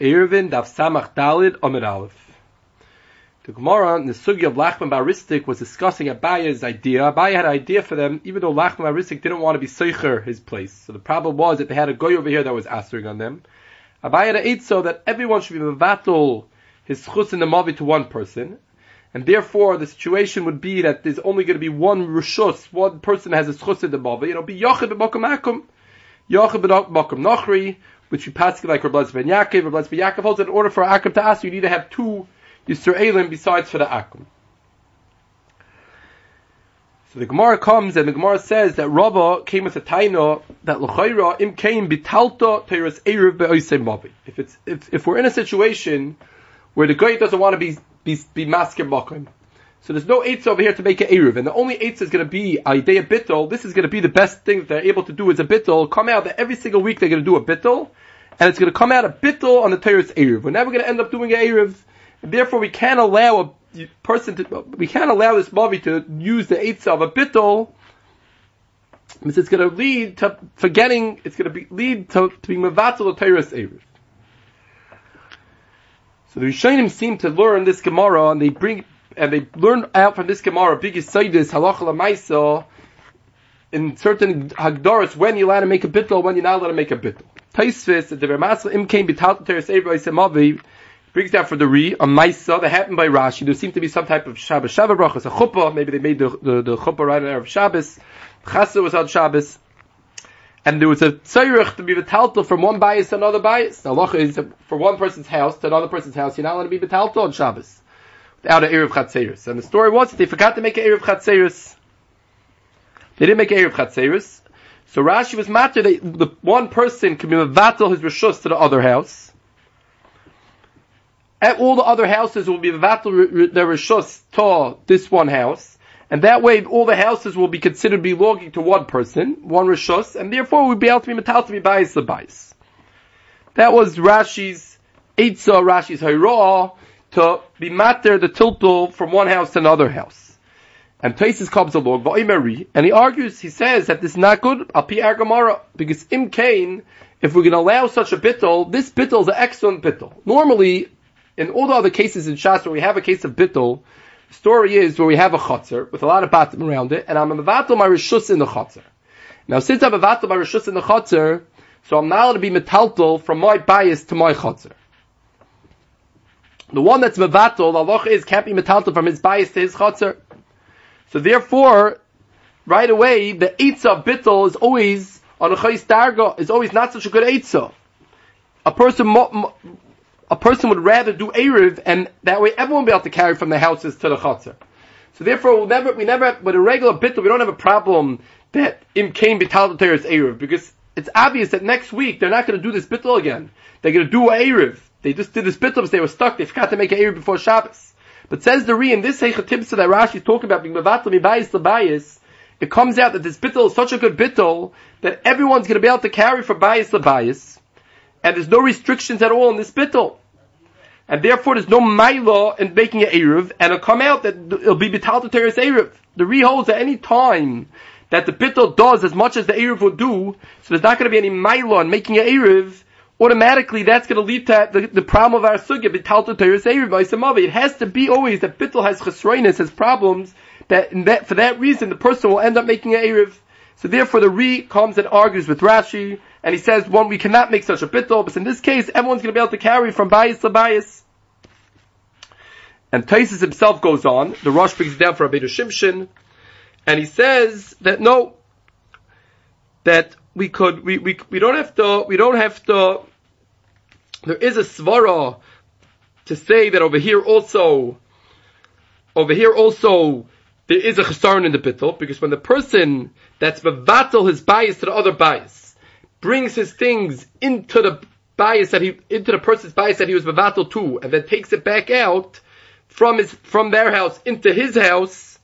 Eruvin Daf Samach Dalid Amid Aleph. The Gemara in the Sugi of Lachman Baristik was discussing Abaya's idea. Abaya had an idea for them, even though Lachman Baristik didn't want to be Seicher his place. So the problem was that they had a guy over here that was answering on them. Abaya had eight so that everyone should be Mavatul his chus in the Mavi to one person. And therefore the situation would be that there's only going to be one Rishus, one person has a chus in the Mavi. It'll be Yochid B'Mokum Akum. Yochid B'Mokum Nochri which we pass like Rabbi ben Yaakov. Rabbi ben Yaakov holds in order for Akum to ask, you need to have two Yisraelim besides for the Akum. So the Gemara comes and the Gemara says that Rava came with a taino that l'chayra im came bitalta teres erev be'oisem mavi. If it's if, if we're in a situation where the guy doesn't want to be be be so there's no eights over here to make an erev, and the only eights is going to be a day a bittel. This is going to be the best thing that they're able to do is a bittel. Come out that every single week they're going to do a bittel, and it's going to come out a bittel on the Torah's erev. We're never going to end up doing an and therefore we can't allow a person to we can't allow this movie to use the eights of a bittel. Because it's going to lead to forgetting. It's going to be, lead to, to being mevatel the Torah's erev. So the Rishonim seem to learn this Gemara, and they bring and they learn out from this Gemara, biggest this halacha lamaisa, in certain hagdaras when you're allowed to make a bittul, when you're not allowed to make a bittul. Taisvis, the Vermasel im came teres Semavi, brings down for the Re, a Maisa that happened by Rashi. There seemed to be some type of Shabbos Shabbat brachas, a chuppah, maybe they made the, the, the chuppah right on Erev Shabbos, Chasa was on Shabbos, and there was a tzayrich to be betalto from one bias to another bias. The halacha is for one person's house to another person's house, you're not allowed to be betalto on Shabbos without an Erev Chatzeris. And the story was they forgot to make an Erev Chatzeris. They didn't make an Erev Chatzeris. So Rashi was matter that the one person can be mevatel his rishus to the other house. At all the other houses will be mevatel their rishus to this one house. And that way, all the houses will be considered belonging to one person, one rishus, and therefore we'd be able to be metal to be bias the bias. That was Rashi's Eitzah, Rashi's Hayrah, to be matter the tiltul from one house to another house. And Taisis comes along, and he argues, he says that this is not good, al pi Gemara, because im kain, if we're going to allow such a bittul, this bittul is an excellent bittul. Normally, in all the other cases in Shas where we have a case of bittul, the story is where we have a chutzner with a lot of batim around it, and I'm a mevatel my rishus in the chutzner. Now, since I'm a mevatel my rishus in the chutzner, so I'm not allowed to be metaltal from my bias to my chutzner. The one that's mevatel, the Allah is can't be metaltal from his bias to his chutzner. So therefore, right away, the Eitzah bittel is always, on a Chayis Darga, is always not such a good Eitzah. A person, a person would rather do Erev, and that way everyone will be able to carry from the houses to the Chatzar. So therefore, we'll never, we never, with a regular bittel, we don't have a problem that Im came Bital Teres Erev, because it's obvious that next week they're not going to do this bittel again. They're going to do Erev. They just did this because they were stuck, they forgot to make an Erev before Shabbos. But says the Re in this Heichatibsa that Rashi is talking about being Mevatel Mibayis Labayis, it comes out that this bittel is such a good bittel that everyone's going to be able to carry for bias Labayis, and there's no restrictions at all in this bittel. And therefore there's no Maila in making an Erev, and it'll come out that it'll be Bital to Teres Erev. The Re holds at any time that the bittel does as much as the Erev would do, so there's not going to be any Maila in making an Erev, automatically that's going to lead to the, the problem of our sugya, It has to be always that bittul has chesroinus, has problems, that, that for that reason the person will end up making an Erev. So therefore the Re comes and argues with Rashi, and he says, one, we cannot make such a bittul, but in this case, everyone's going to be able to carry from bias to bias. And Taisus himself goes on, the Rosh brings down for Rabbeinu Shimshon, and he says that no, that we could, we, we, we don't have to, we don't have to, there is a svara to say that over here also, over here also, there is a chesaron in the bittul, because when the person that's mevatel his bias to the other bias, brings his things into the bias that he, into the person's bias that he was mevatel to, and then takes it back out from his, from their house into his house,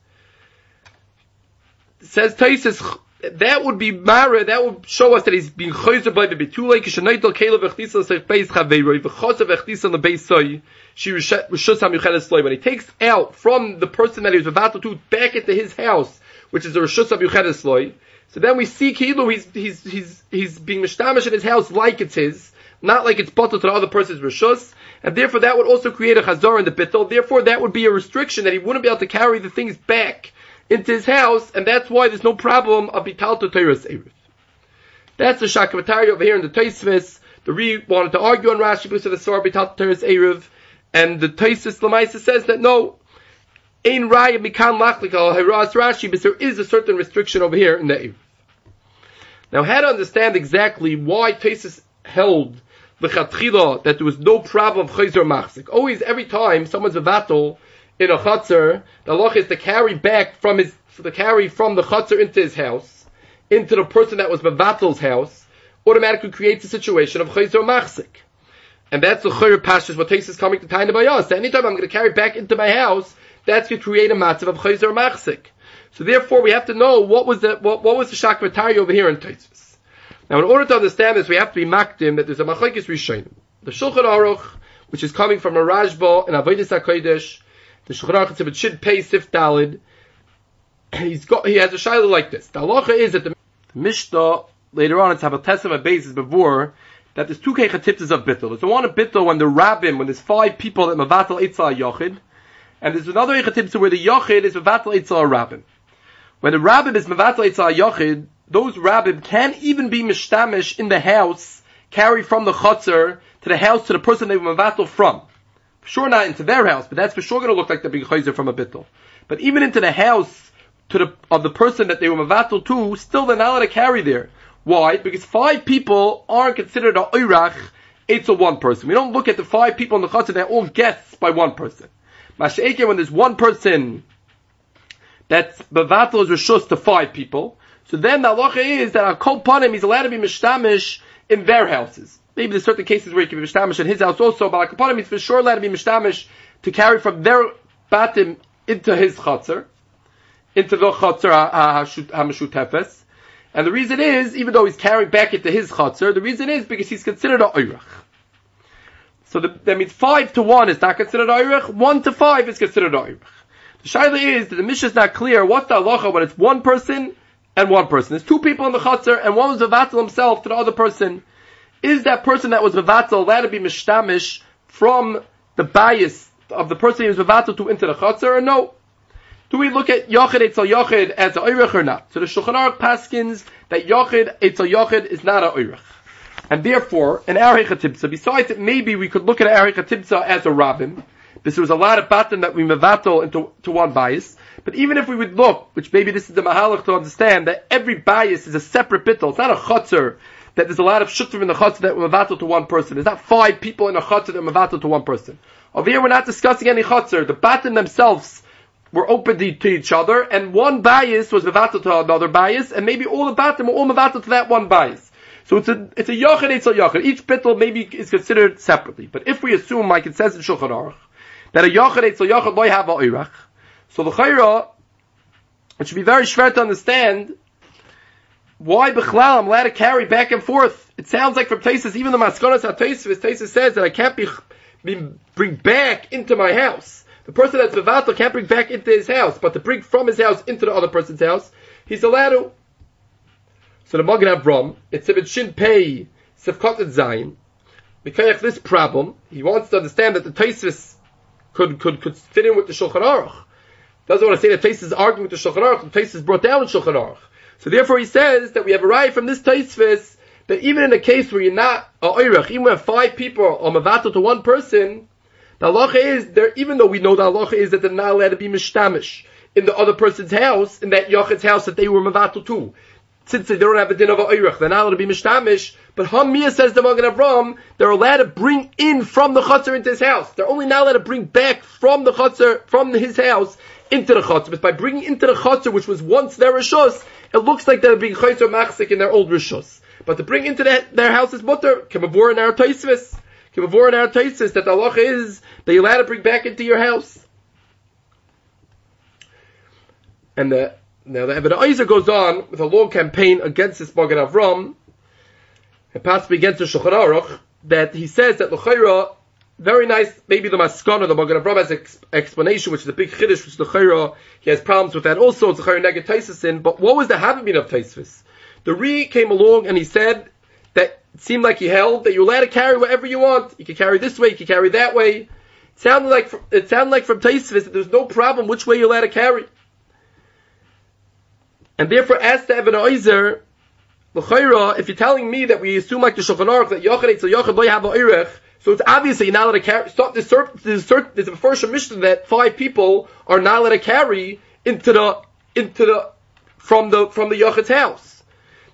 says Taisus, that would be Mara, that would show us that he's being chayzer by the betulay, kishanaitel kelev echdisa sech beis chaveiroi, v'chosav echdisa le beis soy, she rishus ha-mucheles loy. When he takes out from the person that he was about to back into his house, which is the rishus ha-mucheles loy, so then we see Kilu, he's, he's, he's, he's being mishtamish in his house like it's his, not like it's bottled to the other person's rishus, and therefore that would also create a chazar in the bittel. Therefore, that would be a restriction that he wouldn't be able to carry the things back into his house, and that's why there's no problem of bital to teres eruv. That's the shakavatari over here in the Taisvis. The Re wanted to argue on Rashi because of the Sar bital to teres eruv, and the Taisvis Lamaisa says that no, Ein Raya Mikan Lachlikal Hiras Rashi, but there is a certain restriction over here in the eruv. Now, how to understand exactly why Taisus held that there was no problem of chayzer machzik. Always, every time someone's a vatal in a chutzner, the loch is to carry back from his, to carry from the chutzner into his house, into the person that was vatel's house, automatically creates a situation of chayzer machzik. And that's the chayr pashas what takes is coming to Taina Bayas. Anytime I'm going to carry back into my house, that's going to create a matzav of chayzer machzik. So therefore, we have to know what was the what, what was the shakvatari over here in Taitzvah. Now, in order to understand this, we have to be makdim that there's a machlekes rishonim. The Shulchan Aruch, which is coming from a Rashba and Avodas Hakodesh, the Shulchan Aruch it should pay Sif Dalid. He's got he has a shiloh like this. The halacha is that the Mishnah later on it's have a test of a basis before that there's two kechatiptas of bittul. There's the one of bittul when the rabbin when there's five people that mavatal itzal yochid, and there's another kechatipta where the yochid is mavatal itzal rabbin. When the rabbin is mavatal itzal yochid, those rabbim can't even be mishtamish in the house, carry from the chutzner to the house to the person they were mavatal from. Sure not into their house, but that's for sure going to look like the big chayzer from a bittel. But even into the house to the, of the person that they were mavatal to, still they're not allowed to carry there. Why? Because five people aren't considered a oirach, it's a one person. We don't look at the five people in the chutzner, they're all guests by one person. Masha'eke, when there's one person that's mavatal is rishus to five people, so then the halacha is that a kol panim is allowed to be mishtamish in their houses. Maybe there's certain cases where he can be mishtamish in his house also, but a kol panim is for sure allowed to be mishtamish to carry from their batim into his chatzar, into the chatzar hamashutefes. And the reason is, even though he's carrying back into his chatzar, the reason is because he's considered a oirach. So the, that means five to one is not considered oirach, one to five is considered oirach. The shaila is that the mission is not clear what's the halacha when it's one person and one person. There's two people in the chutzner, and one was Vavatel himself to the other person. Is that person that was Vavatel allowed to be mishtamish from the bias of the person who was Vavatel to into the chutzner, or no? Do we look at Yochid Eitzel Yochid as a Oirich or not? So the Shulchan Aruch paskins that Yochid Eitzel Yochid is not a Oirich. And therefore, an Arich besides it, maybe we could look at Arich as a Rabbin, this was a lot of pattern that we mevatel into to one bias. But even if we would look, which maybe this is the mahalach to understand, that every bias is a separate bittel. It's not a chutzner that there's a lot of shutrim in the chutzner that we're mevatel to one person. There's not five people in a chutzner that we're mevatel to one person. Over here we're not discussing any chutzner. The pattern themselves were open to, each other, and one bias was mevatel to another bias, and maybe all the batim were all mevatel to that one bias. So it's a it's a yachid, it's a yachid. Each bittel maybe is considered separately. But if we assume, like it says in Shulchan Aruch, that a yachid etzel yachid boy have a oirach. So the chayra, it should be very schwer to understand why Bechlal I'm allowed to carry back and forth. It sounds like from Taisus, even the Maskonas HaTaisus, Taisus says that I can't be, be, bring back into my house. The person that's Bevatel can't bring back into his house, but to bring from his house into the other person's house, he's allowed to. So the Magen Avram, it's a bit Shin Pei, Sefkot Zayin, because this problem, he wants to understand that the Taisus could, could, could fit in with the Shulchan Aruch. Doesn't want to say that Tais is arguing with the Shulchan Aruch, the Tais is brought down the Shulchan Aruch. So therefore he says that we have arrived from this Taisvis that even in a case where you're not a Oirach, even when five people are Mavato to one person, the halacha is there, even though we know the halacha is that they're not allowed to be mishtamish in the other person's house, in that Yachid's house that they were Mavato to since they don't have a din of a oirach, they're not allowed to be mishtamish. But Hamia says the Magen Avram, they're allowed to bring in from the chutzner into his house. They're only now allowed to bring back from the chutzner, from his house, into the chutzner. But by bringing into the chutzner, which was once their rishos, it looks like they're being chayzer machzik in their old rishos. But to bring into the, their house is mutter, our taisvis. Kemavur in our taisvis, that the halacha is, that you're allowed to bring back into your house. And the now the Ebed Eizer goes on with a long campaign against this Magen Avram, and possibly against the Shulchan Aruch, that he says that L'chayra, very nice, maybe the Maskana, the Magen Avram has an explanation, which is a big chiddush, which L'chayra, he has problems with that also, it's L'chayra negative in, but what was the Habibin of Taisvis? The Re came along and he said that it seemed like he held that you're allowed to carry whatever you want. You can carry this way, you can carry that way. It sounded like it sounded like from Taisvis that there's no problem which way you're allowed to carry. And therefore, as to Evan Oizer, The Chayra, if you're telling me that we assume like the Shulchan Aruch that Yochid Eitzel have a so it's obvious that you're not allowed to carry. Start, there's, there's, a first mission that five people are not allowed to carry into the into the from the from the Yochid's house.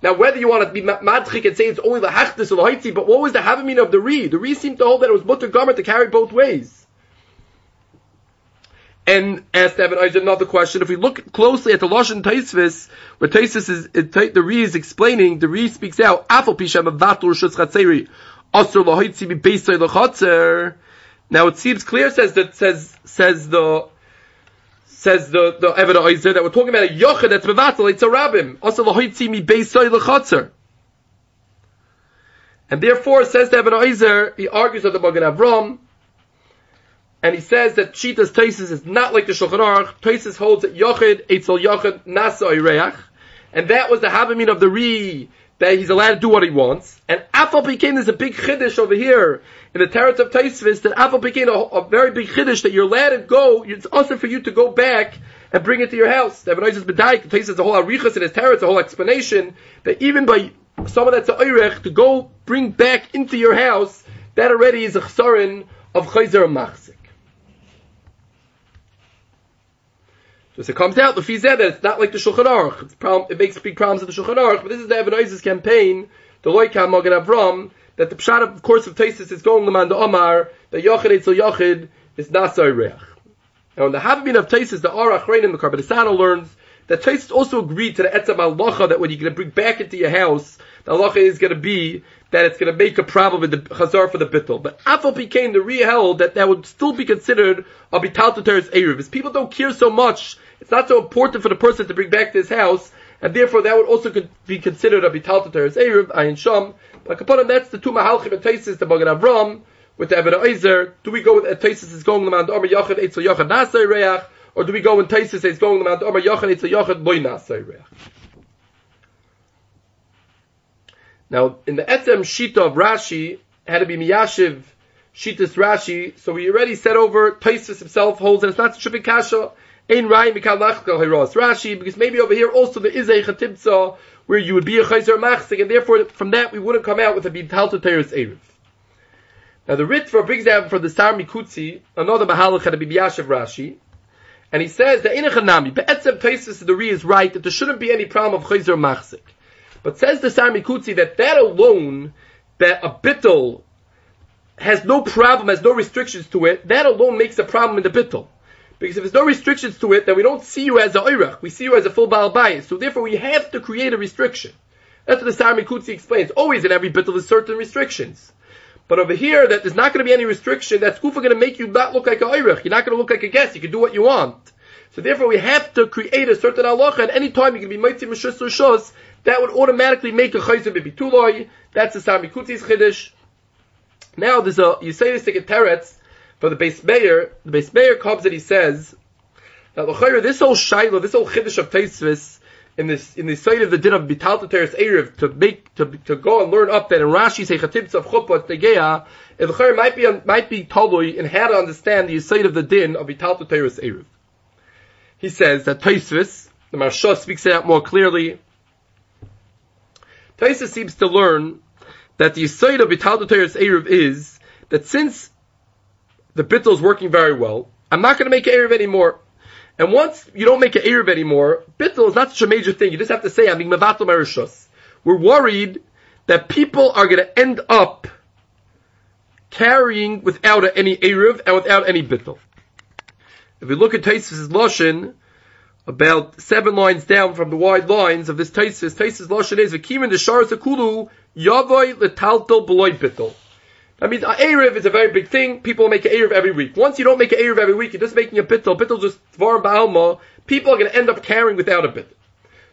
Now, whether you want to be madchik and say it's only the hachdis or the haitzi, but what was the havamin of the re? The re seemed to hold that it was mutter gomer to carry both ways. And asked Evan Isaac another question. If we look closely at the Lashon Taisvis, where Taisvis is, it, the Re is explaining, the Re speaks out, Afal Avatul Shutz Asr Lahoitzi Mi Beisai Lachatzer. Now it seems clear, says that, says, says the, says the, the Isaac, that we're talking about a Yochid that's Mevatel, it's a Rabbim. Asr Lahoitzi Mi Beisai Lachatzer. And therefore, says the Isaac, he argues that the Magen Avram, and he says that Shitas Taisis is not like the Shulchan Aruch. Taisis holds that Yochid, Eitzel Yochid, Nasa Reach. And that was the Havamin of the Re, that he's allowed to do what he wants. And Afal became there's a big Chiddush over here in the Teretz of Taisvis, that Afal became a, a, very big Chiddush, that you're allowed to go, it's also for you to go back and bring it to your house. The Ebenizes B'daik, Taisis a whole Arichas in his Teretz, a whole explanation, that even by someone that's a Eirech, to go bring back into your house, that already is a chsarin of Chayzer Machzik. So it comes out, the Fizeh, that it's not like the Shulchan Aruch. Problem, it makes big problems with the Shulchan Aruch, but this is the Evan campaign, the Loikam Magen Avram, that the Pshat of course of Tesis is going Leman the Omar, that Yochid Eitzel Yochid is Nasai Reach. Now in the Havbin of Tesis, the Arach Rein in the Karbanisano learns that Tesis also agreed to the Etzam Halacha that when you're going to bring back into your house, the Halacha is going to be that it's going to make a problem with the chazar for the bittul. But Afal became the real held that that would still be considered a bital teres eruv. As people don't care so much it's not so important for the person to bring back to his house, and therefore that would also be considered a bital teres eruv ayin sham. But kapanim, that's the two mahalchim and taisis, the Magen Avram with the Eben Eizer. Do we go with uh, taisis is going man the Omer Yachad Eitzel Nasay Reach, or do we go when taisis is going man the Omer Yachad Eitzel Yachad Boy Nasay Reach? Now, in the Etzem Shita of Rashi, had to be Miyashiv Shitas Rashi, so we already said over, Taisus himself holds that it's not Shubin Kasha, Ein Rai Mikal Nachkal Hiros Rashi, because maybe over here also there is a Chatibza where you would be a Chayzer Machzik, and therefore from that we wouldn't come out with a Bidhalta Teres Erev. Now the Ritva brings down from the Sar Mikutzi, another Mahalach had a Bibiyashav Rashi, and he says that Inachanami, Be'etzem Taisus the Ri is right that there shouldn't be any problem of Chayzer Machzik. But says the Sar Mikutzi that that alone, that a bittel has no problem, has no restrictions to it, that alone makes a problem in the bittel. Because if there's no restrictions to it, then we don't see you as a oirach. We see you as a full Baal bias. So therefore we have to create a restriction. That's what the Sar Mikutzi explains. Always in every bittul there's certain restrictions. But over here, that there's not going to be any restriction, that's kufa going to make you not look like a oirach. You're not going to look like a guest. You can do what you want. So therefore we have to create a certain halacha, and any time you can be mighty mishus or shus, that would automatically make a chayzer bibituloi. That's the Sar Mikutzi's chiddush. Now there's a, you say this to get teretz, for the Beis Meir, the Beis Meir comes and he says that this whole shaila, this whole chiddush of Taisvis, in this in the side of the din of bital teres erev to make to to go and learn up that in Rashi say chatibs of chuppah tegeya, the might be might be totally in how to understand the side of the din of bital teres erev. He says that Taisvis, the Marsha speaks it out more clearly. Taisvis seems to learn that the side of bital teres erev is that since the bittul is working very well. I'm not going to make an Erev anymore. And once you don't make an Erev anymore, bittul is not such a major thing. You just have to say, I'm being mevatel merishos. We're worried that people are going to end up carrying without any Erev and without any bittul. If we look at Taisvis' Lashon, about seven lines down from the wide lines of this Taisvis, Taisvis Lashon is, V'kimin the Shar Zakulu, Yavoy Letaltel Beloy Bittul. I mean, Erev is a very big thing. People make an Erev every week. Once you don't make an Erev every week, you're just making a bittel. Bittel just Dvar Ba'alma. People are going to end up carrying without a bittel.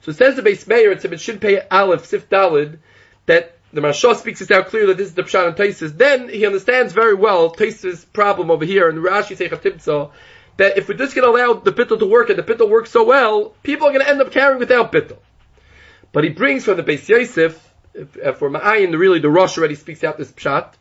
So it says the Beis Meir, it's should pay Aleph, Sif Dalid, that the Marsha speaks this out clearly that this is the Pshat and Taisis. Then he understands very well Taisis' problem over here, and Rashi say Chatibza, that if we're just going to allow the bittel to work and the bittel works so well, people are going to end up carrying without bittel. But he brings from the Beis Yosef, if uh, we're Ma'ayin, really the Rosh already speaks out this pshat,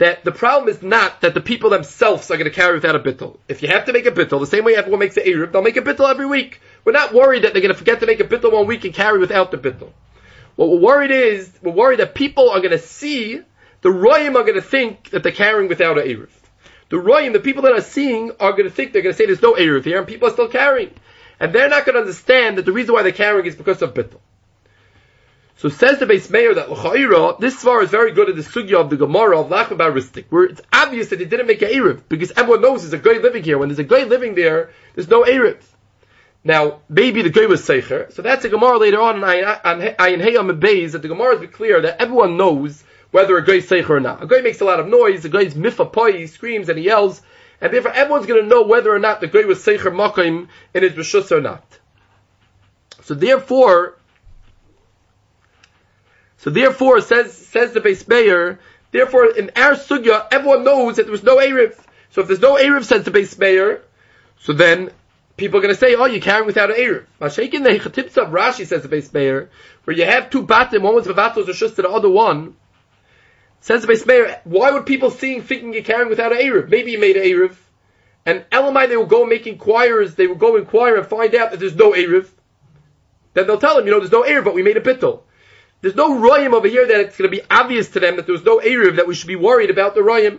that the problem is not that the people themselves are going to carry without a bittel. If you have to make a bittel, the same way everyone makes an Erev, they'll make a bittel every week. We're not worried that they're going to forget to make a bittel one week and carry without the bittel. What we're worried is, we're worried that people are going to see, the Royim are going to think that they're carrying without an Erev. The Royim, the people that are seeing, are going to think they're going to say there's no Erev here, and people are still carrying. And they're not going to understand that the reason why they're carrying is because of bittel. So says the Beis Meir that l'chayira, this svar is very good in the sugya of the Gemara of Lachman Baristik, where it's obvious that they didn't make an Erev, because everyone knows there's a guy living here. When there's a guy living there, there's no Erev. Now, maybe the guy was Seicher, so that's a Gemara later on and I in Ayin Heyam Beis, that the Gemara is clear that everyone knows whether a guy is Seicher or not. A guy makes a lot of noise, a guy's mifa he screams and he yells, and therefore everyone's going to know whether or not the guy was Seicher Makayim in his Rishus or not. So therefore, so therefore, says says the Beis Meir, therefore in our sugya, everyone knows that there was no Erev. So if there's no Erev, says the Beis Meir, so then people are going to say, oh, you're carrying without an Erev. Mashakin the Chatipsa Rashi says the Beis Meir, where you have two batim, one was Vavatos or Shus to the other one, says the Beis Meir, why would people seeing thinking you're carrying without an Erev? Maybe you made an Erev. And Elamai, they will go make inquirers, they will go inquire and find out that there's no Erev. Then they'll tell him, you know, there's no Erev, but we made a bittul. There's no royim over here that it's going to be obvious to them that there was no Erev that we should be worried about the royim.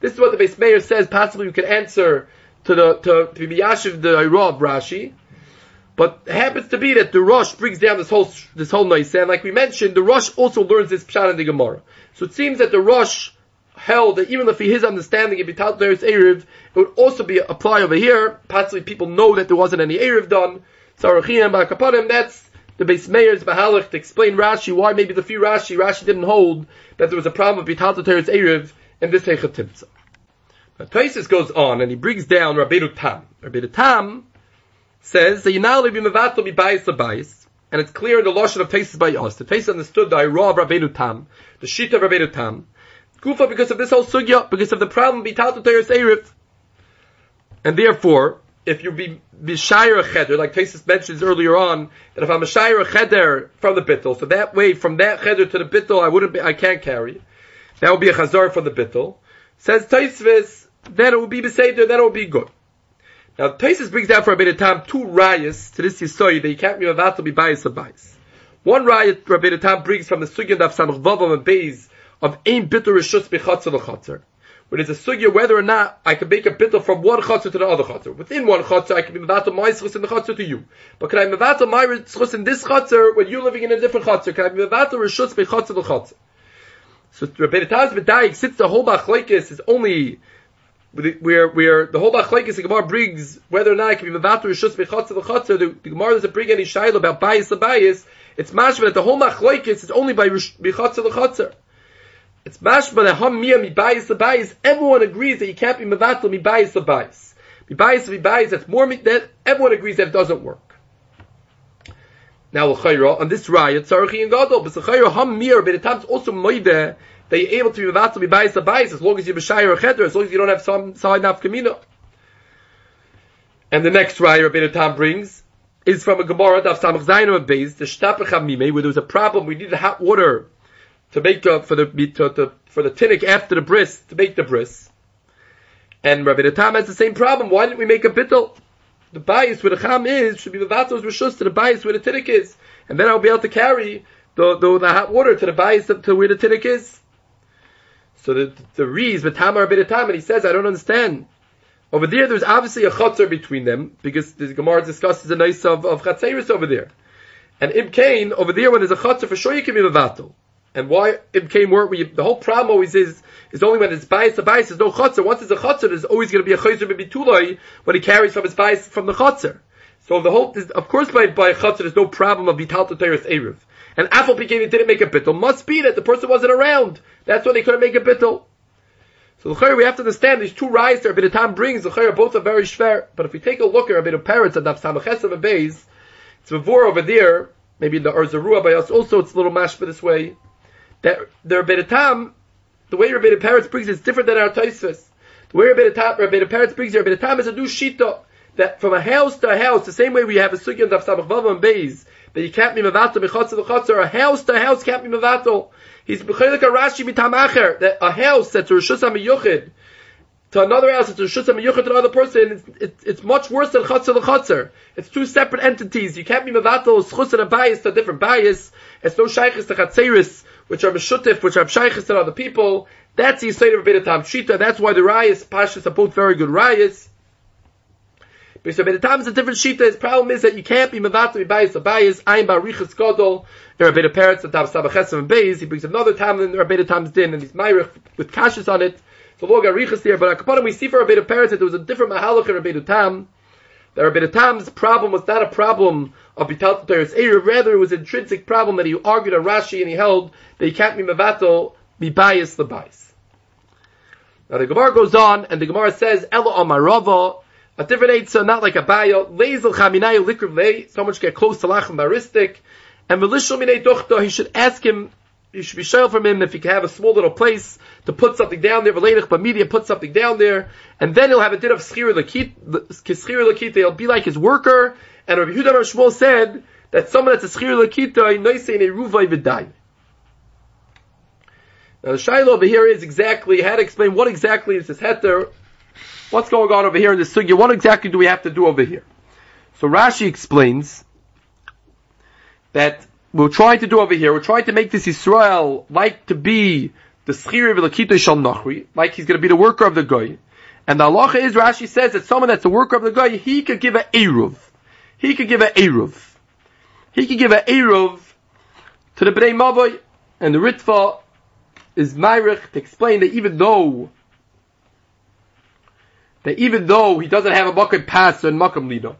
This is what the Beis Meir says. Possibly you could answer to the to, to Yashiv the Ira Rashi. But it happens to be that the Rosh brings down this whole this whole noise, and like we mentioned, the Rosh also learns this pshat in the Gemara. So it seems that the Rosh held that even if he his understanding of Bital Teres Erev, it would also be apply over here. Possibly people know that there wasn't any Erev done. Sarachim Bakapadim, that's the Beis Meir's Bahalach to explain Rashi why maybe the few Rashi, Rashi didn't hold that there was a problem of Bital Teres Erev in this Heichat Timsa. Now Taisus goes on and he brings down Rabbeinu Tam. Rabbeinu Tam says that in Mavato be bias and it's clear in the Lashon of Taisus by us. The Taisus understood the Ira of Rabbeinu Tam, the Shita of Rabbeinu Tam, Kufa because of this whole sugya, because of the problem Bital Teres Erev. And therefore, if you be bishayir a cheder, like Tesis mentions earlier on, that if I'm a shayir a cheder from the bittel, so that way from that cheder to the bittel, I wouldn't be, I can't carry. That would be a chazar for the bittel. Says Taisvis, then it will be beseder, then it will be good. Now Taisus brings down for a bit of time two rayas to this yisoy that you can't be about to be bias or bias. One rayat Rabbi Tam brings from the sugya of Samach Vavam and Beis of ein bitter rishus bechatzer l'chatzer when it's a sugya whether or not I can make a bittul from one chatzah to the other chatzah. Within one chatzah, I can be mevatel my schus in the chatzah to you. But can I mevatel my schus in this chatzah when you're living in a different chatzah? Can I be mevatel rishus bechatzah the chatzah? So Rabbi Taz B'dayik, since the whole machlekes is only where where the whole machlekes the Gemara brings whether or not I can be mevatel rishus bechatzah the chatzah, the, the Gemara doesn't bring any shaila about bias or bias. It's mashma that the whole machlekes is only by bechatzah the chatzah. It's mashma that ham miyah mi bayis bayis. Everyone agrees that you can't be mevatel mi bayis bayis. Mi bayis mi bayis. That's more that everyone agrees that it doesn't work. Now l'chayra on this riot tzarchi and gadol, but l'chayra ham miyah but the times also moide that you're able to be mevatel mi bayis bayis as long as you're b'shayir or cheder, as long as you don't have some side nafkamina. And the next riot Rabbi Tam brings is from a Gemara of Samach Zayin of Beis, the Shtapach Mime, where there was a problem, we needed hot water to make uh, for the to, to, for the tinnik after the bris to make the bris. And Rabbi Tam has the same problem. Why didn't we make a bittel? The bias where the cham is should be the vatos rishus to the bias where the tinnik is, and then I'll be able to carry the the, the hot water to the bias to where the tinnik is. So the the rees with Tamar Rabbi Tam, and he says, I don't understand. Over there, there's obviously a chutzner between them because the Gemara discusses the nice of of over there. And Ibn Kain, over there, when there's a chutzner, for sure you can be vatal. And why it became work? The whole problem always is is only when it's bias. The bias is no chotzer. Once it's a chotzer, there's always going to be a chotzer b'bituloi when he carries from his bias from the chotzer. So the whole, of course, by by chotzer, there's no problem of bital teres erev. And Apple became he didn't make a bittel. Must be that the person wasn't around. That's why they couldn't make a bittel. So the we have to understand these two rides that Rabbi Tam brings. The both are very schwer. But if we take a look at a bit of and Daf Samachesav and Beis, it's before over there. Maybe in the Or Zarua by us also it's a little mashba this way that the Rabbi Tam, the way Rabbi Peretz brings it is different than our Taisvis. The way Rabbi Tam, Rabbi Peretz brings it, Rabbi Tam is a new shita that from a house to a house, the same way we have a sugyan of Samach Vavam and Beis, that you can't be mevatel mechotzer l'chotzer. A house to a house can't be mevatel. He's b'chelik a Rashi mitamacher that a house that's a rishus hamiyuchid to another house, it's a rishus hamiyuchid to another person. It's, it's, it's much worse than chotzer l'chotzer. It's two separate entities. You can't be mevatel schus and a bias to a different bias. It's no shaykhis to chatzeris, which are meshutif, which are shaykhis and other people. That's the Yisrael of Beta Tam Shita. That's why the Rayas, Pashas are both very good Rayas. Because Beta Tam is a different Shita. His problem is that you can't be Mavato Bias Abayas, Ayin Barichas Godol. There are Beta Peretz that have Sabachesim and Beis. He brings another Tam and there are Tam's Din and he's Myrich with Kashas on it. So we Log Arichas there. But Akapadim we see for Beta Peretz that there was a different Mahalach in Beta Tam. That Beta Tam's problem was not a problem of Bital Teres Erev. Rather it was an intrinsic problem that he argued on Rashi and he held that he can't be Mavato, be biased the bias. Now the Gemara goes on, and the Gemara says, Ella Amarava, a different Eitzah, not like a Bayo, Lezel Chaminayu Likriv Lei, so much get close to Lachem and Melishal Minei Duchta, he should ask him, you should be sure from him if he can have a small little place to put something down there, Veledich Bamidia, put something down there, and then he'll have a din of Schir Lakita, he'll be like his worker, and Rabbi Yehuda Shmuel said, that someone that's a Schir Lakita, knows in a Ruvai Vidai. Now the Shiloh over here is exactly, how to explain what exactly is this heter, what's going on over here in the sugya, what exactly do we have to do over here? So Rashi explains that we're trying to do over here, we're trying to make this Israel like to be the Schiri V'Lakita Shal Nachri, like he's going to be the worker of the guy. And the halacha is, Rashi says that someone that's the worker of the guy, he could give an Eruv. He could give an Eruv. He could give an Eruv to the Bnei Mavoy and the Ritva is Myrich to explain that even though that even though he doesn't have a Makam pass and Makam Lido,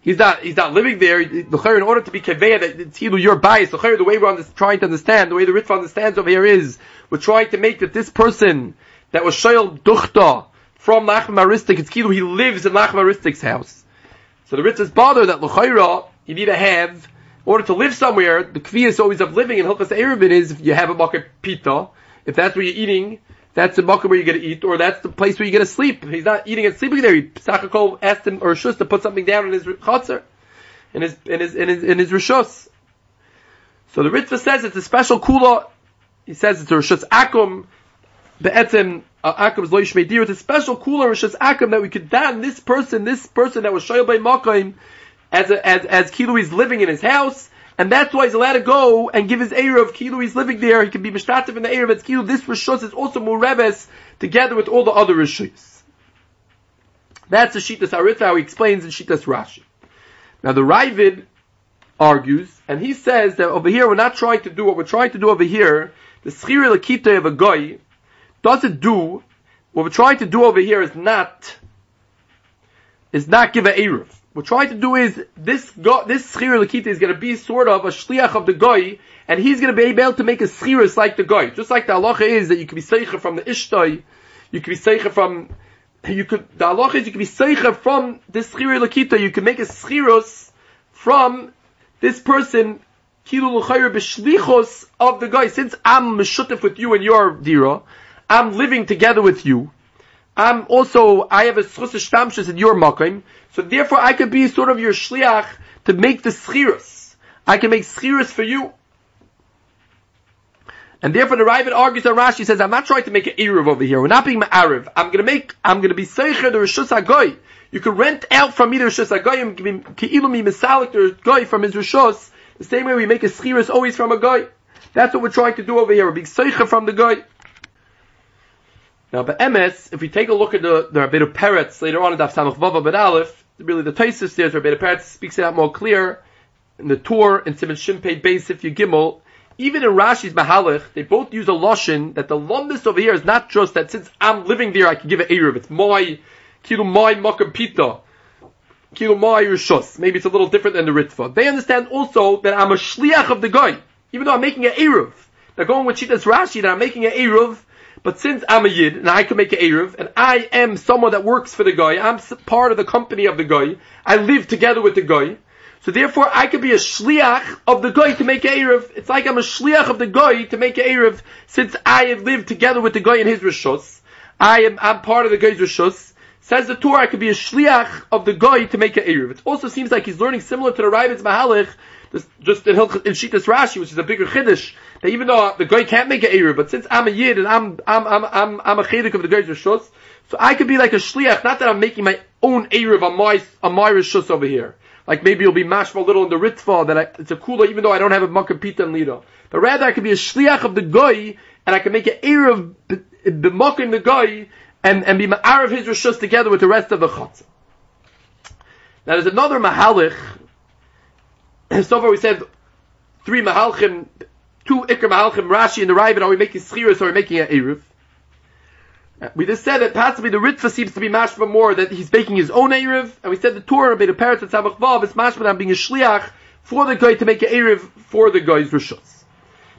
he's not he's not living there. The in order to be conveyed that it's either your bias, the the way we're trying to understand, the way the Ritva understands over here is we're trying to make that this person that was Shoyal Duchta from Lachem Aristik, it's Kilu, he lives in Lachem Aristik's house. So the Ritz is bothered that L'chayra, you need to have in order to live somewhere, the kviyas always of living in Hilchas Erevin is if you have a bucket pita, if that's where you're eating, that's the bucket where you're going to eat, or that's the place where you're going to sleep. He's not eating and sleeping there. Sakakol asked him, or Shus, to put something down in his chatzar, in his, in his, in his, in his rishus. So the Ritva says it's a special kula. He says it's a rishus akum, be'etzim, uh, is loish medir. It's a special kula rishus akum that we could dan this person, this person that was shoyal by makayim, as a, as as Kilu is living in his house, and that's why he's allowed to go and give his Erev. Kilu he's living there, he can be mishtatif in the Erev. It's Kilu. This Rishus is also Mureves together with all the other Rishus. That's the Shitas Aritha, how he explains in Shitas Rashi. Now the Ravid argues, and he says that over here we're not trying to do what we're trying to do over here. The Schiri Lakita of a guy doesn't do what we're trying to do over here is not is not give a eruv. What we're trying to do is this go, this schira lakita is going to be sort of a shliach of the goy, and he's going to be able to make a schiras like the goy. Just like the halacha is that you can be seicha from the ishtay, you can be seicha from you could the halacha is you can be seicha from this schira lakita. You can make a schiros from this person kilu l'chayr b'shlichos of the guy. Since I'm meshutef with you and your dira, I'm living together with you. I'm also I have a schus shtamshus in your makim. So therefore I could be sort of your shliach to make the schirus. I can make schirus for you. And therefore the Ravid argues on Rashi says, I'm not trying to make an Erev over here. We're not being Ma'ariv. I'm gonna make, I'm gonna be Seicher the Rishus HaGoy. You can rent out from me the Rishus HaGoy and Ke'ilu mi Misalik the Goy from his Rishus. The same way we make a Schirus always from a Goy. That's what we're trying to do over here. We're being Seicher from the Goy. Now, but MS, if we take a look at the, the Rabbeinu Peretz later on in Daf Samach Vava but Aleph, really the Taisus there, Rabbeinu Peretz speaks it out more clear in the Torah in Simon Shimpei Beis if Gimel. Even in Rashi's Mahalach, they both use a lashon that the lumbus over here is not just that since I'm living there, I can give an Erev. It's my, kilo my makam pita. Kilo my rishos. Maybe it's a little different than the Ritva. They understand also that I'm a shliach of the guy, even though I'm making an Erev. They're going with Shitas Rashi that I'm making an Erev, but since I'm a Yid, and I can make an Erev, and I am someone that works for the guy, I'm part of the company of the guy, I live together with the guy, so therefore I could be a shliach of the guy to make an Erev. It's like I'm a shliach of the guy to make an Erev, since I have lived together with the guy in his Rishos. I am, I'm part of the guy's Rishos. Says the Torah, I could be a shliach of the guy to make an Erev. It also seems like he's learning similar to the Ravid's Mahalach, just in, Hilch, in Shitas Rashi, which is a bigger chiddush, that even though the guy can't make an Eruv, but since I'm a Yid and I'm, I'm, I'm, I'm, I'm a cheduk of the guy's Rishus, so I could be like a shliach, not that I'm making my own Eruv on my, on my Rishus over here. Like maybe you'll be mashma a little in the ritva that I, it's a kula even though I don't have a makkah pita and lida. But rather I could be a shliach of the guy and I can make an Eruv b'makim the guy and, and be ma'arav his Rishus together with the rest of the chatzah. Now there's another mahalich. So far we said three mahalchim, two ikr mahalchim, Rashi and the Ravid, are we making schiras or are we making an eruv? Uh, we just said that possibly the Ritva seems to be mashma more that he's making his own eruv, and we said the Torah made a parrot at Samach Vav is mashma being a shliach for the guy to make an eruv for the guy's rishos.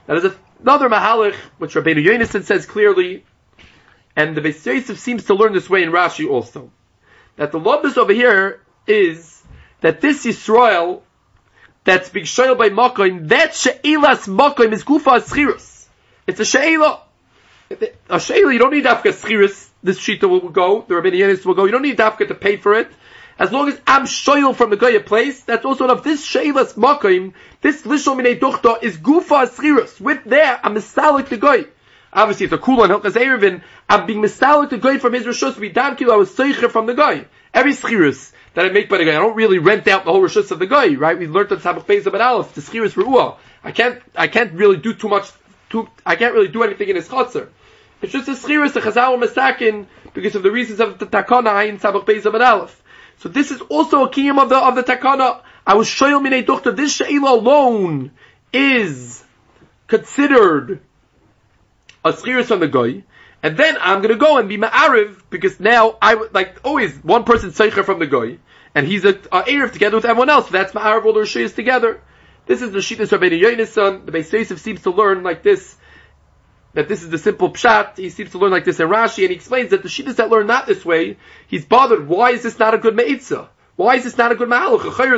Now there's another mahalich which Rabbeinu Yonason says clearly, and the Beis Yosef seems to learn this way in Rashi also, that the lobus over here is that this Yisrael that's being shoyel by Makoim, that She'ilas Makoim is Gufa Schirus. It's a She'ilah. A She'ilah, you don't need Dafka Schirus, this Shita will go, the Rabbinianis will go, you don't need Dafka to pay for it. As long as I'm shoyel from the Goya place, that's also enough. This She'ilas Makoim, this Lishol Minei Duchta is Gufa Schirus. With there, I'm Misalik the Goy. Obviously, it's a cool one. Hilchas Erevin. I'm being misalik the Goy from his rishus. Be dam kilo. I was seicher from the guy. Every schirus that I make by the guy. I don't really rent out the whole rishus of the guy, right? We learned that Sabbath Beis about Aleph, the Schiris Ru'ah. I can't, I can't really do too much, too, I can't really do anything in his chutzner. It's just a Schiris, a Chazal Masakin, because of the reasons of the Takana in Sabbath Beis about Aleph. So this is also a kiyam of the, of the Takana. I was shoyel minei doctor, this She'ila alone is considered a Schiris on the guy, and then I'm gonna go and be ma'ariv, because now I like, always, one person seicher from the goy, and he's a, a Erev together with everyone else. So that's ma'ariv all the Rishayas together. This is the Shittas Rabbeinu Yonason. The Beis Yosef seems to learn like this, that this is the simple pshat. He seems to learn like this in Rashi, and he explains that the Shittas that learn not this way, he's bothered, why is this not a good me'itza? Why is this not a good schiras,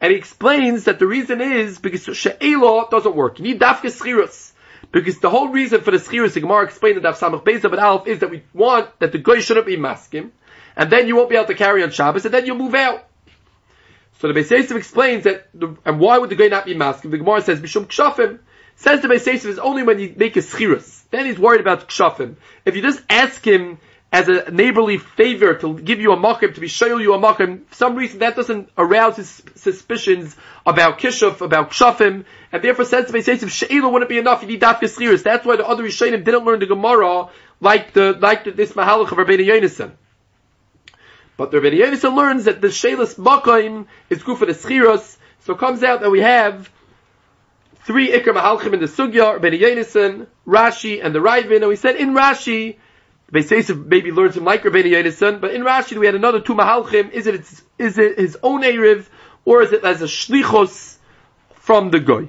and he explains that the reason is because she'ela doesn't work. You need dafka schiras. Because the whole reason for the schiras, the Gemara explained that Daf Samach Beis of Alf is that we want that the guy shouldn't be maskim, and then you won't be able to carry on Shabbos, and then you'll move out. So the Beis Yosef explains that, the, and why would the guy not be maskim? The Gemara says, Bishum Kshafim, says the Beis Yosef is only when you make a schiras. Then he's worried about Kshafim. If you just ask him as a neighborly favor to give you a makim, to be show you a makim, for some reason that doesn't arouse his suspicions about kishuf, about kshafim, and therefore says to if she'ila wouldn't be enough, you need dafka schiris. That's why the other Rishonim didn't learn the Gemara like the, like the, this mahalach of Rabbeinu Yonason. But the Rabbeinu Yonason learns that the she'las makim is good for the schiros, so it comes out that we have three ikr mahalchim in the sugya, Rabbeinu Yonason, Rashi, and the Raivin, and we said in Rashi, Beis Yosef maybe learns him like Rabbeinu Yonason, but in Rashi we had another two mahalchim. Is it is it his own Erev or is it as a shlichos from the goy?